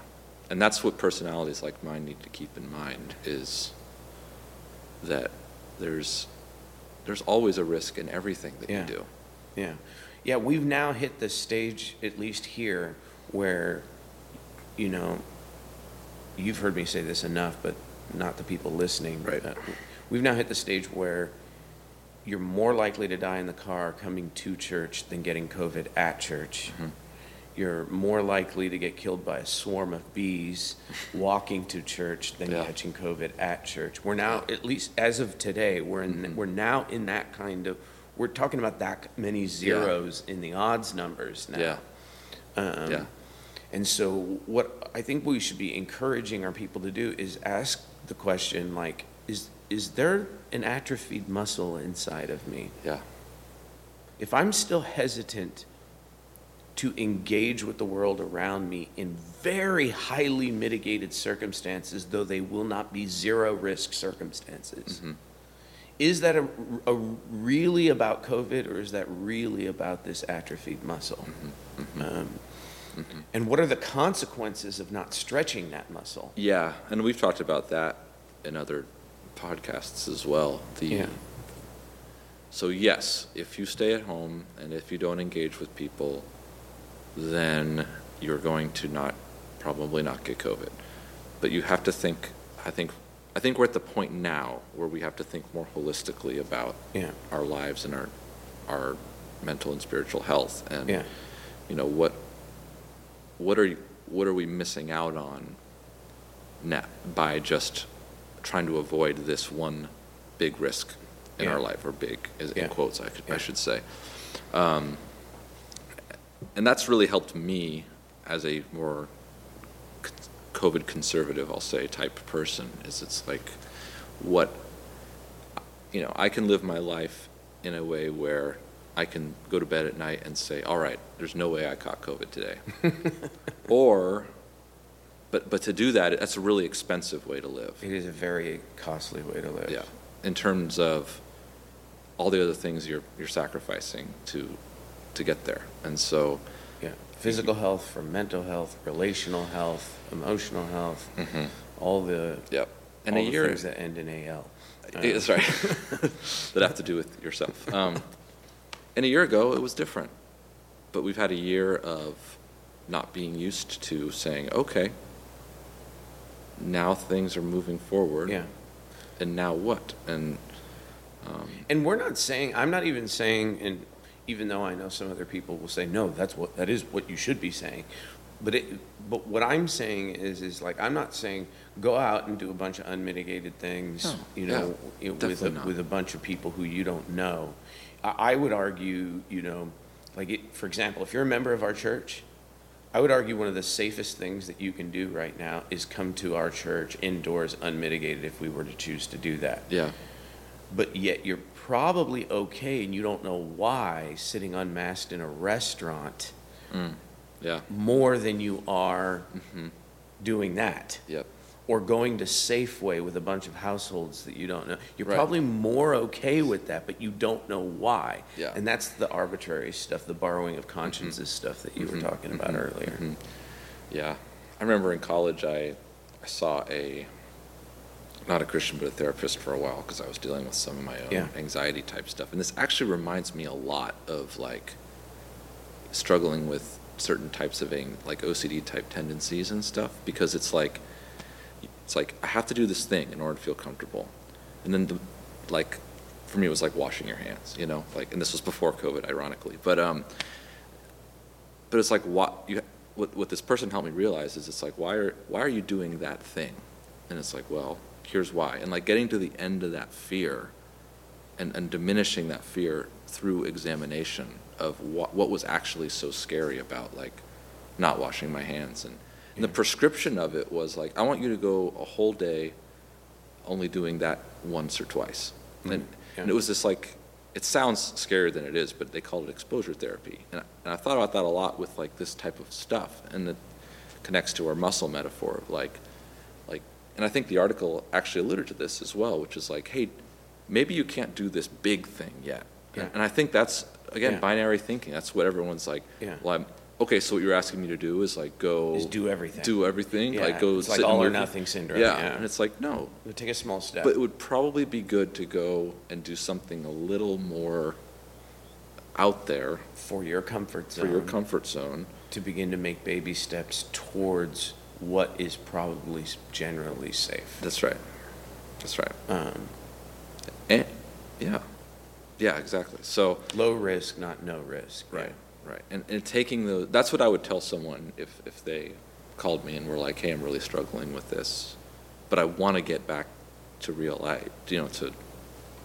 Speaker 2: And that's what personalities like mine need to keep in mind is that there's there's always a risk in everything that
Speaker 1: Yeah.
Speaker 2: you do.
Speaker 1: Yeah. Yeah, we've now hit the stage, at least here, where, you know, you've heard me say this enough, but not the people listening.
Speaker 2: Right.
Speaker 1: Uh, We've now hit the stage where you're more likely to die in the car coming to church than getting COVID at church.
Speaker 2: Mhm.
Speaker 1: You're more likely to get killed by a swarm of bees walking to church than
Speaker 2: Yeah.
Speaker 1: catching COVID at church. We're now, at least as of today, we're in,
Speaker 2: Mhm.
Speaker 1: we're now in that kind of, we're talking about that many zeros in the odds numbers now.
Speaker 2: Yeah,
Speaker 1: Um,
Speaker 2: yeah,
Speaker 1: And so what I think we should be encouraging our people to do is ask the question like, is, there an atrophied muscle inside of me?
Speaker 2: yeah,
Speaker 1: If I'm still hesitant to engage with the world around me in very highly mitigated circumstances, though they will not be zero risk circumstances,
Speaker 2: Mhm.
Speaker 1: is that a, a really about COVID or is that really about this atrophied muscle?
Speaker 2: Mm-hmm.
Speaker 1: Um, And what are the consequences of not stretching that muscle?
Speaker 2: yeah. And we've talked about that in other podcasts as well. The
Speaker 1: Yeah.
Speaker 2: So yes, if you stay at home and if you don't engage with people, then you're going to not probably not get COVID. But you have to think. I think. I think we're at the point now where we have to think more holistically about
Speaker 1: Yeah,
Speaker 2: our lives and our our mental and spiritual health. And
Speaker 1: yeah,
Speaker 2: you know what what are you, what are we missing out on na- by just trying to avoid this one big risk in
Speaker 1: Yeah.
Speaker 2: our life, or big, is-
Speaker 1: Yeah.
Speaker 2: in quotes, I could- I should say. Um, And that's really helped me as a more COVID conservative, I'll say, type person, is it's like, what, you know, I can live my life in a way where I can go to bed at night and say, all right, there's no way I caught COVID today. Or, but, but to do that, that's a really expensive way to live.
Speaker 1: It is a very costly way to live.
Speaker 2: Yeah, in terms of all the other things you're, you're sacrificing to, to get there. And so,
Speaker 1: Yeah. Physical health from mental health, relational health, emotional health, all the,
Speaker 2: yep. And
Speaker 1: all
Speaker 2: a
Speaker 1: the
Speaker 2: year,
Speaker 1: things that end in AL.
Speaker 2: Right, that have to do with yourself. Um, And a year ago, it was different. But we've had a year of not being used to saying, okay, now things are moving forward.
Speaker 1: Yeah.
Speaker 2: And now what? And, um,
Speaker 1: And we're not saying, I'm not even saying, and even though I know some other people will say, no, that's what, that is what you should be saying. But it, but what I'm saying is, is like, I'm not saying, go out and do a bunch of unmitigated things,
Speaker 2: No,
Speaker 1: you know,
Speaker 2: yeah,
Speaker 1: with, a-
Speaker 2: not.
Speaker 1: with a bunch of people who you don't know. I, I would argue, you know, like, it, for example, if you're a member of our church, I would argue one of the safest things that you can do right now is come to our church indoors unmitigated if we were to choose to do that.
Speaker 2: Yeah,
Speaker 1: but yet you're probably okay and you don't know why sitting unmasked in a restaurant
Speaker 2: mm, yeah,
Speaker 1: more than you are
Speaker 2: hmm
Speaker 1: doing that.
Speaker 2: Yep,
Speaker 1: or going to Safeway with a bunch of households that you don't know. You're
Speaker 2: Right.
Speaker 1: probably more okay with that, but you don't know why.
Speaker 2: Yeah.
Speaker 1: And that's the arbitrary stuff, the borrowing of consciences stuff that you were
Speaker 2: Mhm,
Speaker 1: talking about
Speaker 2: mhm,
Speaker 1: earlier.
Speaker 2: mhm. Yeah, I remember in college, I, I saw a, not a Christian, but a therapist for a while, because I was dealing with some of my
Speaker 1: Yeah.
Speaker 2: own anxiety type stuff. And this actually reminds me a lot of like struggling with certain types of like OCD type tendencies and stuff, because it's like, it's like I have to do this thing in order to feel comfortable, and then the, like, for me it was like washing your hands, you know, like, and this was before COVID, ironically, but um, but it's like what you what what this person helped me realize is it's like why are why are you doing that thing, and it's like well here's why, and like getting to the end of that fear, and and diminishing that fear through examination of what what was actually so scary about like not washing my hands and. And the prescription of it was like, I want you to go a whole day only doing that once or twice.
Speaker 1: Mm,
Speaker 2: And,
Speaker 1: yeah.
Speaker 2: and it was this like, it sounds scarier than it is, but they called it exposure therapy. And I, and I thought about that a lot with like this type of stuff, and it connects to our muscle metaphor of like, like, and I think the article actually alluded to this as well, which is like, hey, maybe you can't do this big thing yet.
Speaker 1: Yeah.
Speaker 2: And I think that's again
Speaker 1: Yeah.
Speaker 2: binary thinking. That's what everyone's like. Well, I'm okay. So what you're asking me to do is like go
Speaker 1: Is do everything.
Speaker 2: do everything,
Speaker 1: Yeah,
Speaker 2: like go
Speaker 1: it's like
Speaker 2: sit in
Speaker 1: all or nothing syndrome,
Speaker 2: Yeah, and it's like no,
Speaker 1: We'll take a small step.
Speaker 2: but it would probably be good to go and do something a little more out there
Speaker 1: for your comfort zone.
Speaker 2: for
Speaker 1: zone.
Speaker 2: your comfort zone.
Speaker 1: to begin to make baby steps towards what is probably s- generally safe.
Speaker 2: That's right. That's right.
Speaker 1: Um,
Speaker 2: And yeah, yeah, exactly. So
Speaker 1: low risk, not no risk.
Speaker 2: right, right, and and taking the that's what I would tell someone if if they called me and were like, hey, I'm really struggling with this, but I want to get back to real life, you know, to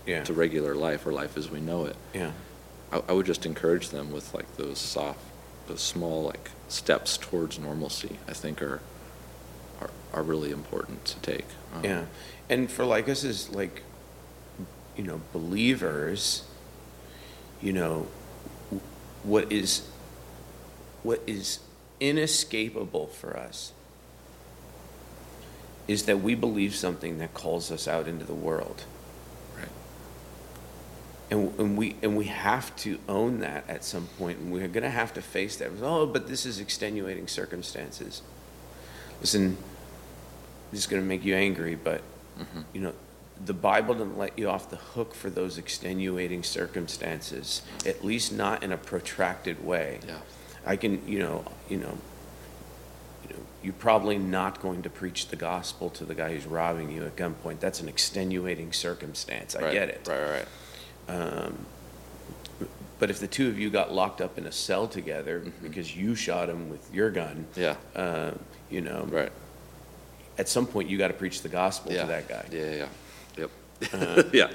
Speaker 1: Yeah.
Speaker 2: to regular life or life as we know it.
Speaker 1: Yeah.
Speaker 2: I, I would just encourage them with like those soft, those small like steps towards normalcy. I think are are, are really important to take. Um,
Speaker 1: Yeah. And for like us as like, you know, believers, you know, what is, what is inescapable for us is that we believe something that calls us out into the world.
Speaker 2: Right.
Speaker 1: And, and we and we have to own that at some point, and we're going to have to face that. Oh, but this is extenuating circumstances. Listen, this is going to make you angry, but
Speaker 2: Mhm.
Speaker 1: you know, the Bible doesn't let you off the hook for those extenuating circumstances, at least not in a protracted way.
Speaker 2: Yeah.
Speaker 1: I can, you know, you know, you know, you're probably not going to preach the gospel to the guy who's robbing you at gunpoint. That's an extenuating circumstance. I
Speaker 2: Right,
Speaker 1: get it.
Speaker 2: Right, right, right.
Speaker 1: Um, but if the two of you got locked up in a cell together
Speaker 2: Mhm.
Speaker 1: because you shot him with your gun,
Speaker 2: Yeah.
Speaker 1: uh, you know,
Speaker 2: Right.
Speaker 1: at some point, you got to preach the gospel
Speaker 2: yeah.
Speaker 1: to that guy.
Speaker 2: Yeah, yeah, yep,
Speaker 1: Uh,
Speaker 2: yeah,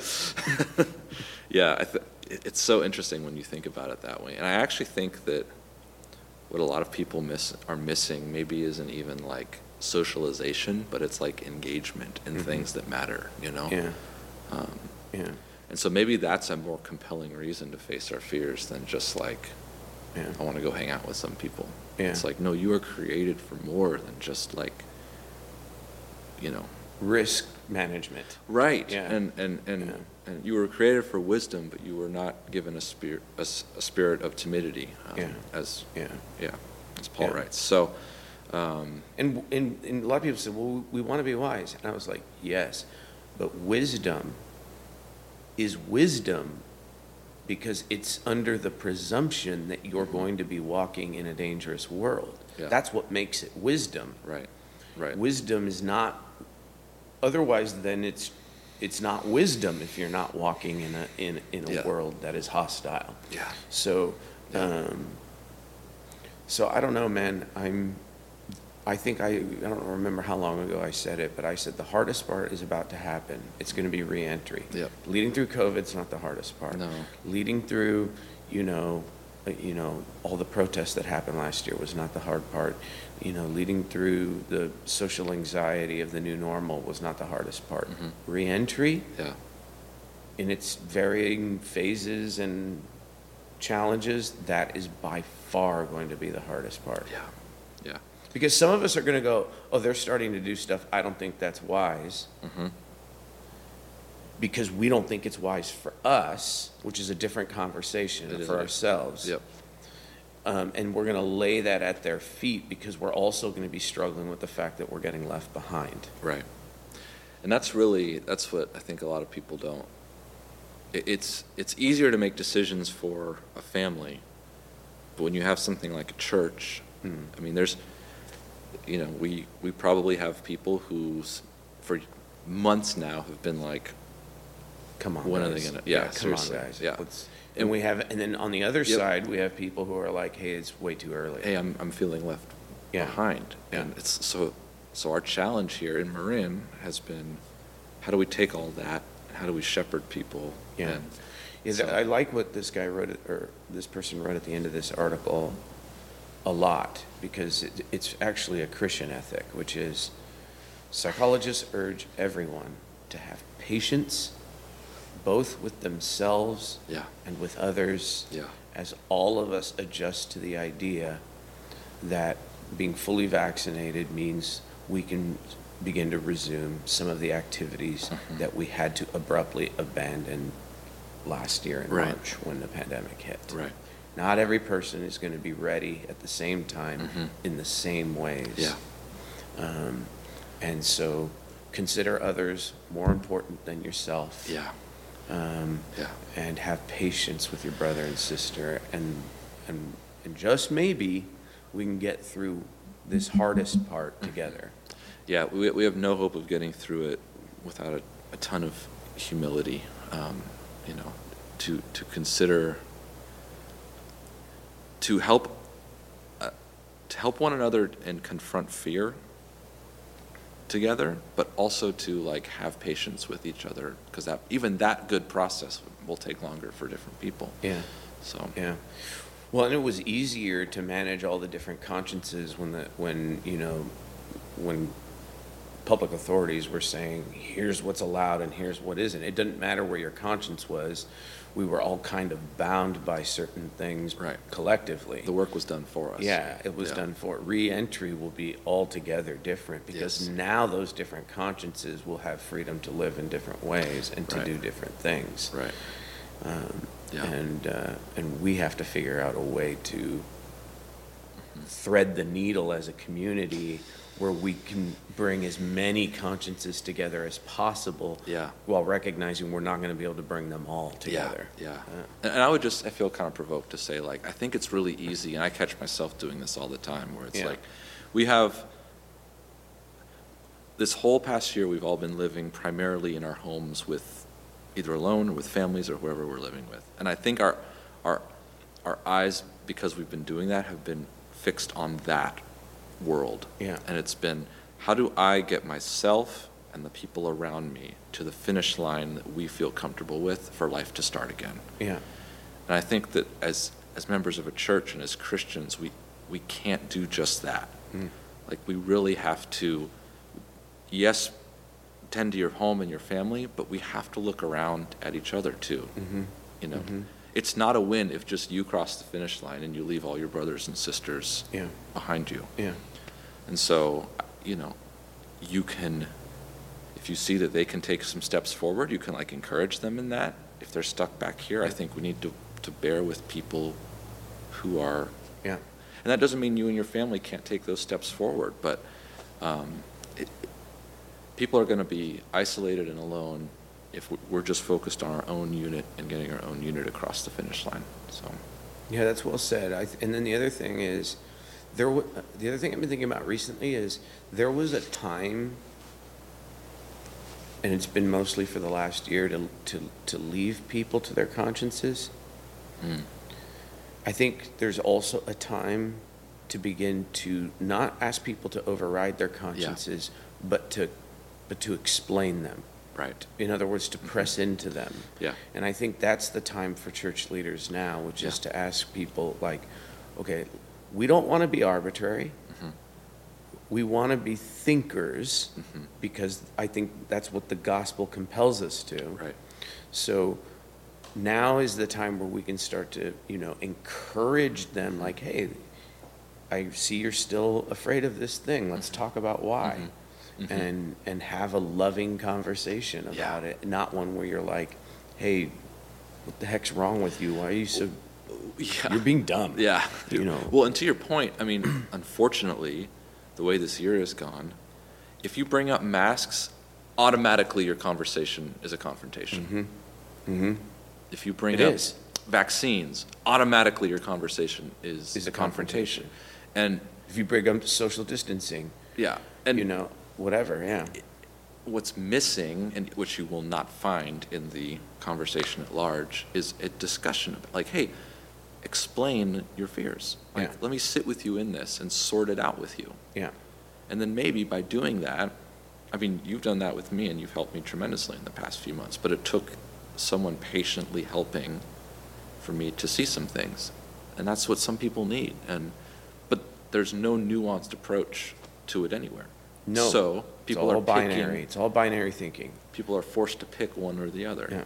Speaker 2: yeah. I th- it's so interesting when you think about it that way, and I actually think that what a lot of people miss are missing maybe isn't even like socialization, but it's like engagement in
Speaker 1: Mhm.
Speaker 2: things that matter. You know.
Speaker 1: Yeah,
Speaker 2: Um,
Speaker 1: yeah,
Speaker 2: and so maybe that's a more compelling reason to face our fears than just like
Speaker 1: yeah.
Speaker 2: I want to go hang out with some people.
Speaker 1: Yeah.
Speaker 2: It's like no, you are created for more than just like you know
Speaker 1: Risk management.
Speaker 2: Right.
Speaker 1: Yeah.
Speaker 2: And, and, and,
Speaker 1: Yeah.
Speaker 2: and you were created for wisdom, but you were not given a spirit, a, a spirit of timidity. um,
Speaker 1: Yeah.
Speaker 2: As,
Speaker 1: Yeah.
Speaker 2: yeah, as Paul
Speaker 1: Yeah.
Speaker 2: writes. So, um,
Speaker 1: And, and, and a lot of people said, well, we want to be wise. And I was like, yes, but wisdom is wisdom because it's under the presumption that you're going to be walking in a dangerous world.
Speaker 2: Yeah.
Speaker 1: That's what makes it wisdom.
Speaker 2: right, right.
Speaker 1: Wisdom is not, otherwise then it's, it's not wisdom if you're not walking in a, in, in a
Speaker 2: Yeah.
Speaker 1: world that is hostile.
Speaker 2: Yeah.
Speaker 1: So, um, so I don't know, man. I'm, I think I, I don't remember how long ago I said it, but I said the hardest part is about to happen. It's going to be reentry.
Speaker 2: Yep.
Speaker 1: Leading through COVID's not the hardest part.
Speaker 2: No.
Speaker 1: Leading through, you know, uh, you know, all the protests that happened last year was not the hard part. You know, leading through the social anxiety of the new normal was not the hardest part.
Speaker 2: Mhm.
Speaker 1: Reentry
Speaker 2: Yeah,
Speaker 1: in its varying phases and challenges, that is by far going to be the hardest part.
Speaker 2: yeah, yeah.
Speaker 1: Because some of us are going to go, oh, they're starting to do stuff. I don't think that's wise
Speaker 2: Mm-hmm.
Speaker 1: because we don't think it's wise for us, which is a different conversation
Speaker 2: It is
Speaker 1: for
Speaker 2: a-
Speaker 1: ourselves.
Speaker 2: Yep,
Speaker 1: Um, and we're going to lay that at their feet because we're also going to be struggling with the fact that we're getting left behind.
Speaker 2: right. And that's really, that's what I think a lot of people don't. It, it's, it's easier to make decisions for a family, but when you have something like a church,
Speaker 1: Hmm.
Speaker 2: I mean, there's, you know, we, we probably have people who, for months now, have been like,
Speaker 1: Come on,
Speaker 2: When are they gonna- yeah,
Speaker 1: come
Speaker 2: seriously,
Speaker 1: on, guys.
Speaker 2: yeah.
Speaker 1: Let's- and we have, and then on the other
Speaker 2: Yep.
Speaker 1: side, we have people who are like, hey, it's way too early.
Speaker 2: hey, I'm, I'm feeling left
Speaker 1: Yeah.
Speaker 2: behind.
Speaker 1: Yeah.
Speaker 2: And it's, so, so our challenge here in Marin has been, how do we take all that, and how do we shepherd people?
Speaker 1: Yeah.
Speaker 2: and
Speaker 1: Is
Speaker 2: so-
Speaker 1: I like what this guy wrote, at- or this person wrote at the end of this article a lot, because it, it's actually a Christian ethic, which is psychologists urge everyone to have patience, both with themselves
Speaker 2: Yeah,
Speaker 1: and with others,
Speaker 2: yeah,
Speaker 1: as all of us adjust to the idea that being fully vaccinated means we can begin to resume some of the activities
Speaker 2: Mhm.
Speaker 1: that we had to abruptly abandon last year in
Speaker 2: Right.
Speaker 1: March when the pandemic hit.
Speaker 2: right,
Speaker 1: Not every person is going to be ready at the same time
Speaker 2: Mhm.
Speaker 1: in the same ways.
Speaker 2: yeah,
Speaker 1: Um, and so consider others more important than yourself.
Speaker 2: yeah,
Speaker 1: Um,
Speaker 2: yeah,
Speaker 1: and have patience with your brother and sister. And and and just maybe we can get through this hardest part together.
Speaker 2: Yeah. We, we have no hope of getting through it without a, a ton of humility, um, you know, to, to consider, to help, uh, to help one another and confront fear together, but also to like have patience with each other, because that, even that good process will take longer for different people,
Speaker 1: yeah.
Speaker 2: So.
Speaker 1: yeah. Well and it was easier to manage all the different consciences when the when you know when public authorities were saying here's what's allowed and here's what isn't. It didn't matter where your conscience was we were all kind of bound by certain things
Speaker 2: Right.
Speaker 1: collectively
Speaker 2: The work was done for us.
Speaker 1: Yeah, it was done for, re-entry will be altogether different, because
Speaker 2: Yes.
Speaker 1: now those different consciences will have freedom to live in different ways and to
Speaker 2: Right.
Speaker 1: do different things.
Speaker 2: Right,
Speaker 1: Um,
Speaker 2: Yeah.
Speaker 1: And, uh, and we have to figure out a way to
Speaker 2: Mm-hmm.
Speaker 1: thread the needle as a community where we can bring as many consciences together as possible.
Speaker 2: Yeah.
Speaker 1: While recognizing we're not gonna be able to bring them all together.
Speaker 2: yeah.
Speaker 1: Uh,
Speaker 2: And, and I would just, I feel kind of provoked to say, like, I think it's really easy, and I catch myself doing this all the time, where it's
Speaker 1: Yeah.
Speaker 2: like, we have, this whole past year, we've all been living primarily in our homes with, either alone or with families or whoever we're living with. And I think our, our, our eyes, because we've been doing that, have been fixed on that world.
Speaker 1: Yeah.
Speaker 2: And it's been, how do I get myself and the people around me to the finish line that we feel comfortable with for life to start again?
Speaker 1: Yeah.
Speaker 2: And I think that as, as members of a church and as Christians, we, we can't do just that.
Speaker 1: Mm.
Speaker 2: Like, we really have to, yes, tend to your home and your family, but we have to look around at each other too.
Speaker 1: Mm-hmm.
Speaker 2: You know,
Speaker 1: Mhm.
Speaker 2: it's not a win if just you cross the finish line and you leave all your brothers and sisters
Speaker 1: Yeah.
Speaker 2: behind you.
Speaker 1: Yeah.
Speaker 2: And so, you know, you can, if you see that they can take some steps forward, you can like encourage them in that. If they're stuck back here, I think we need to, to bear with people who are,
Speaker 1: Yeah.
Speaker 2: and that doesn't mean you and your family can't take those steps forward, but um, it, people are going to be isolated and alone if we- we're just focused on our own unit and getting our own unit across the finish line. So,
Speaker 1: Yeah, that's well said. I, th- and then the other thing is, there. wa- The other thing I've been thinking about recently is there was a time, and it's been mostly for the last year to to to leave people to their consciences.
Speaker 2: mm,
Speaker 1: I think there's also a time to begin to not ask people to override their consciences, but to but to explain them.
Speaker 2: right,
Speaker 1: In other words, to press into them.
Speaker 2: yeah,
Speaker 1: And I think that's the time for church leaders now, which is
Speaker 2: Yeah.
Speaker 1: to ask people like, okay, we don't want to be arbitrary.
Speaker 2: Mhm.
Speaker 1: We want to be thinkers
Speaker 2: Mhm.
Speaker 1: because I think that's what the gospel compels us to.
Speaker 2: right,
Speaker 1: So now is the time where we can start to, you know, encourage them like, hey, I see you're still afraid of this thing. Let's talk about why.
Speaker 2: Mhm. Mhm.
Speaker 1: And and have a loving conversation
Speaker 2: Yeah.
Speaker 1: about it, not one where you're like, hey, what the heck's wrong with you? Why are you so
Speaker 2: yeah.
Speaker 1: you're being dumb.
Speaker 2: Yeah.
Speaker 1: You know.
Speaker 2: Well, and to your point, I mean, unfortunately, the way this year has gone, if you bring up masks, automatically your conversation is a confrontation.
Speaker 1: Mm-hmm. Mm-hmm.
Speaker 2: If you bring
Speaker 1: It
Speaker 2: up
Speaker 1: is.
Speaker 2: vaccines, automatically your conversation is,
Speaker 1: Is
Speaker 2: a confrontation.
Speaker 1: confrontation.
Speaker 2: And
Speaker 1: If you bring up social distancing,
Speaker 2: yeah, and
Speaker 1: you know, whatever, yeah.
Speaker 2: what's missing, and which you will not find in the conversation at large, is a discussion of like, hey, explain your fears. Like,
Speaker 1: Yeah.
Speaker 2: let me sit with you in this and sort it out with you.
Speaker 1: Yeah.
Speaker 2: And then maybe by doing that, I mean, you've done that with me and you've helped me tremendously in the past few months, but it took someone patiently helping for me to see some things. And that's what some people need. And but there's no nuanced approach to it anywhere.
Speaker 1: No.
Speaker 2: So people
Speaker 1: it's all
Speaker 2: are
Speaker 1: binary.
Speaker 2: picking,
Speaker 1: It's all binary thinking.
Speaker 2: people are forced to pick one or the other.
Speaker 1: Yeah.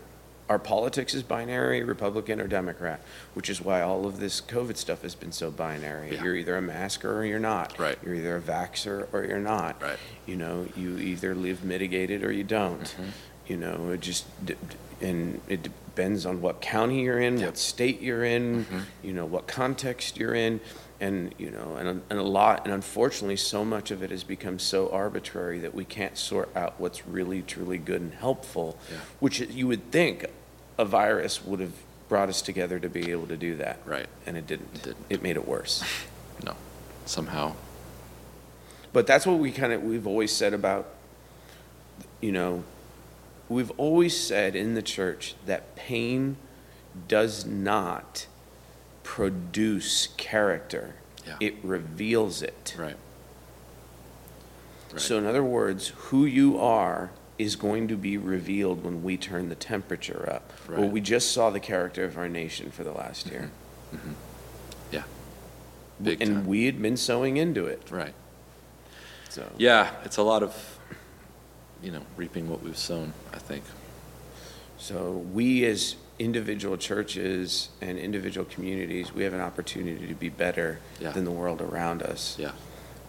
Speaker 1: Our politics is binary, Republican or Democrat, which is why all of this COVID stuff has been so binary.
Speaker 2: Yeah.
Speaker 1: You're either a masker or you're not.
Speaker 2: Right.
Speaker 1: You're either a vaxer or you're not.
Speaker 2: Right.
Speaker 1: You know, you either live mitigated or you don't.
Speaker 2: Mhm.
Speaker 1: You know, it just, and it depends on what county you're in,
Speaker 2: Yeah.
Speaker 1: what state you're in,
Speaker 2: Mhm.
Speaker 1: you know, what context you're in. And, you know, and, and a lot, and unfortunately, so much of it has become so arbitrary that we can't sort out what's really, truly good and helpful
Speaker 2: Yeah.
Speaker 1: which you would think a virus would have brought us together to be able to do that.
Speaker 2: Right.
Speaker 1: And it didn't.
Speaker 2: It didn't.
Speaker 1: It made it worse.
Speaker 2: No. Somehow.
Speaker 1: But that's what we kind of, we've always said about, you know, we've always said in the church that pain does not produce character.
Speaker 2: Yeah.
Speaker 1: It reveals it.
Speaker 2: Right. Right.
Speaker 1: So in other words, who you are is going to be revealed when we turn the temperature up.
Speaker 2: Right.
Speaker 1: Well, we just saw the character of our nation for the last year.
Speaker 2: Mhm. Yeah. Big
Speaker 1: and
Speaker 2: time.
Speaker 1: we had been sowing into it.
Speaker 2: Right.
Speaker 1: So
Speaker 2: Yeah, it's a lot of, you know, reaping what we've sown, I think.
Speaker 1: so we as individual churches and individual communities, we have an opportunity to be better
Speaker 2: Yeah.
Speaker 1: than the world around us.
Speaker 2: Yeah.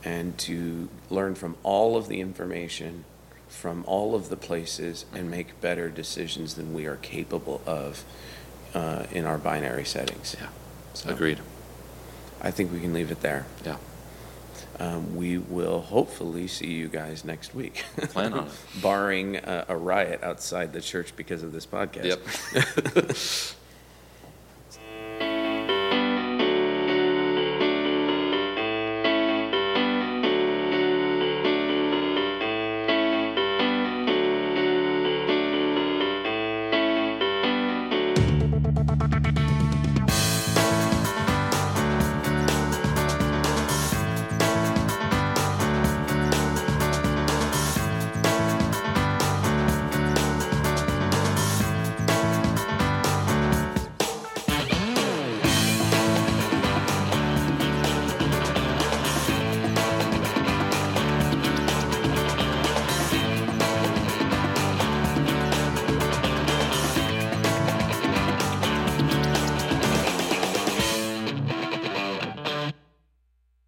Speaker 1: And to learn from all of the information from all of the places and make better decisions than we are capable of uh, in our binary settings.
Speaker 2: Yeah.
Speaker 1: So-
Speaker 2: Agreed.
Speaker 1: I think we can leave it there.
Speaker 2: Yeah.
Speaker 1: Um, we will hopefully see you guys next week.
Speaker 2: Plan on it.
Speaker 1: Barring a, a riot outside the church because of this podcast.
Speaker 2: Yep.